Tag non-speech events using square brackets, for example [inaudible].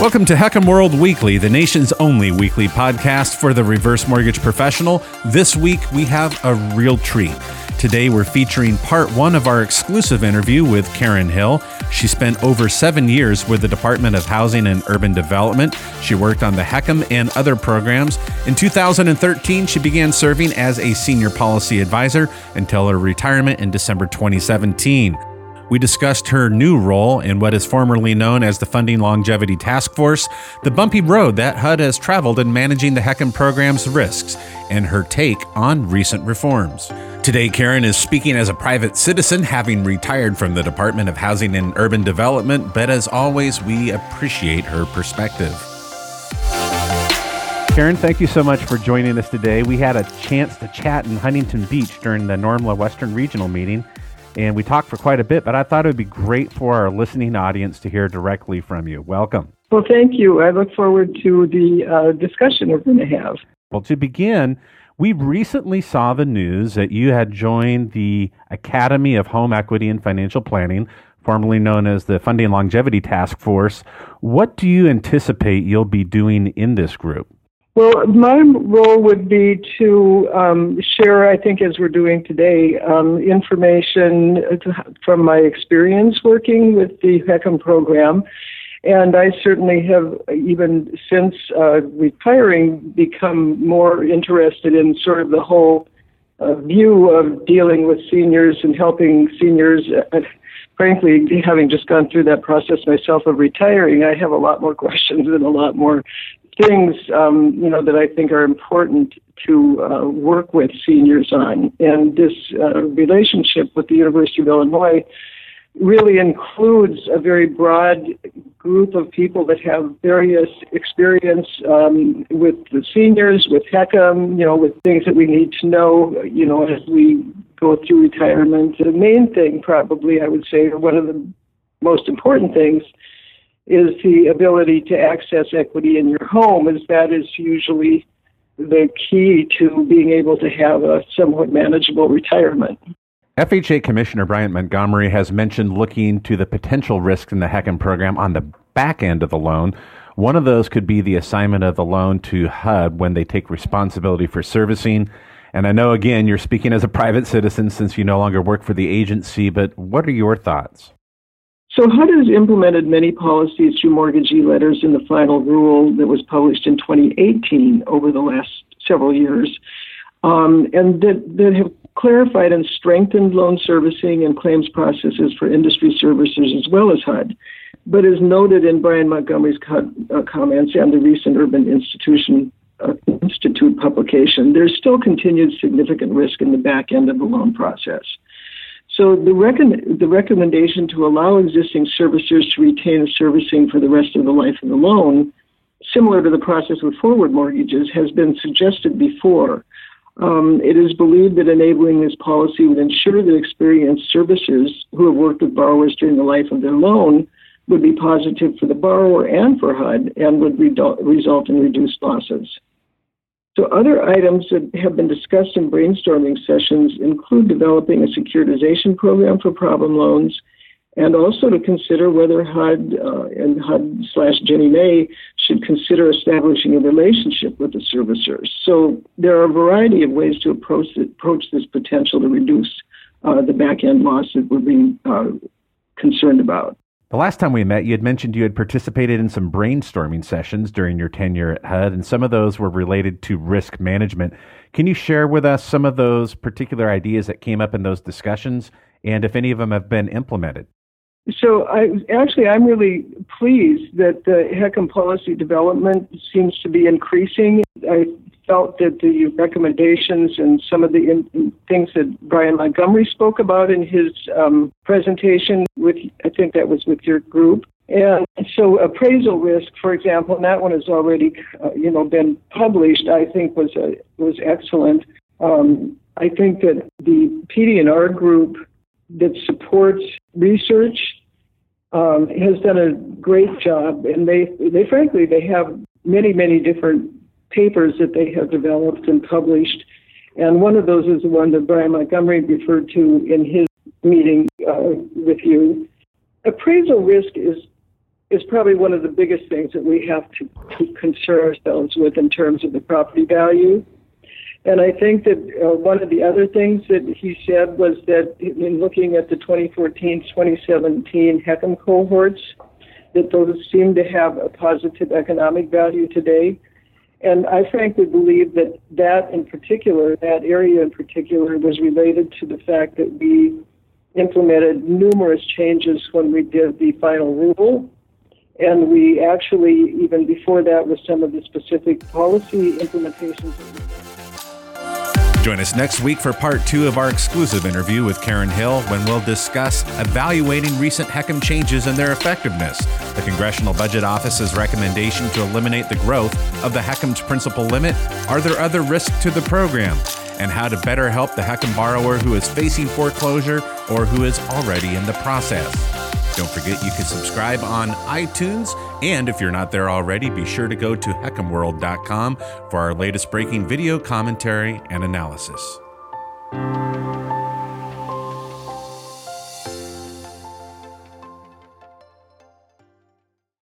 Welcome to HECM World Weekly, the nation's only weekly podcast for the reverse mortgage professional. This week we have a real treat. Today we're featuring part one of our exclusive interview with Karen Hill. She spent over seven years with the Department of Housing and Urban Development. She worked on the Heckam and other programs. In 2013, she began serving as a senior policy advisor until her retirement in December 2017. We discussed her new role in what is formerly known as the Funding Longevity Task Force, the bumpy road that HUD has traveled in managing the HECM program's risks, and her take on recent reforms. Today, Karen is speaking as a private citizen, having retired from the Department of Housing and Urban Development, but as always, we appreciate her perspective. Karen, thank you so much for joining us today. We had a chance to chat in Huntington Beach during the NRMLA Western Regional meeting and we talked for quite a bit, but I thought it would be great for our listening audience to hear directly from you. Welcome. Well, thank you. I look forward to the uh, discussion we're going to have. Well, to begin, we recently saw the news that you had joined the Academy of Home Equity and Financial Planning, formerly known as the Funding Longevity Task Force. What do you anticipate you'll be doing in this group? Well, my role would be to um, share, I think, as we're doing today, um, information from my experience working with the HECM program. And I certainly have, even since uh, retiring, become more interested in sort of the whole uh, view of dealing with seniors and helping seniors. Uh, frankly, having just gone through that process myself of retiring, I have a lot more [laughs] questions and a lot more things um, you know that I think are important to uh, work with seniors on, and this uh, relationship with the University of Illinois really includes a very broad group of people that have various experience um, with the seniors, with HECM, you know, with things that we need to know, you know, as we go through retirement. The main thing, probably, I would say, or one of the most important things is the ability to access equity in your home, as that is usually the key to being able to have a somewhat manageable retirement. FHA Commissioner Brian Montgomery has mentioned looking to the potential risks in the HECM program on the back end of the loan. One of those could be the assignment of the loan to HUD when they take responsibility for servicing. And I know, again, you're speaking as a private citizen since you no longer work for the agency, but what are your thoughts? So HUD has implemented many policies through mortgagee letters in the final rule that was published in 2018 over the last several years, um, and that, that have clarified and strengthened loan servicing and claims processes for industry servicers as well as HUD. But as noted in Brian Montgomery's co- uh, comments and the recent Urban Institution uh, Institute publication, there's still continued significant risk in the back end of the loan process. So the, the recommendation to allow existing servicers to retain servicing for the rest of the life of the loan, similar to the process with forward mortgages, has been suggested before. Um, it is believed that enabling this policy would ensure that experienced servicers who have worked with borrowers during the life of their loan would be positive for the borrower and for HUD and would result in reduced losses. So, other items that have been discussed in brainstorming sessions include developing a securitization program for problem loans and also to consider whether HUD uh, and HUD slash Ginnie Mae should consider establishing a relationship with the servicers. So, there are a variety of ways to approach, approach this potential to reduce uh, the back end loss that we're being uh, concerned about. The last time we met, you had mentioned you had participated in some brainstorming sessions during your tenure at HUD, and some of those were related to risk management. Can you share with us some of those particular ideas that came up in those discussions, and if any of them have been implemented? So, I, actually, I'm really pleased that the HECM policy development seems to be increasing. I felt that the recommendations and some of the in, things that Brian Montgomery spoke about in his um, presentation, with I think that was with your group. And so appraisal risk, for example, and that one has already, uh, you know, been published. I think was a, was excellent. Um, I think that the PD&R group that supports research um, has done a great job, and they they frankly they have many many different papers that they have developed and published. And one of those is the one that Brian Montgomery referred to in his meeting uh, with you. Appraisal risk is is probably one of the biggest things that we have to, to concern ourselves with in terms of the property value. And I think that uh, one of the other things that he said was that in looking at the 2014 2017 HECM cohorts, that those seem to have a positive economic value today. And I frankly believe that that in particular, that area in particular, was related to the fact that we implemented numerous changes when we did the final rule and we actually, even before that, with some of the specific policy implementations. Join us next week for part two of our exclusive interview with Karen Hill when we'll discuss evaluating recent HECM changes and their effectiveness, the Congressional Budget Office's recommendation to eliminate the growth of the HECM's principal limit. Are there other risks to the program? And how to better help the HECM borrower who is facing foreclosure or who is already in the process. Don't forget you can subscribe on iTunes. And if you're not there already, be sure to go to hecmworld.com for our latest breaking video commentary and analysis.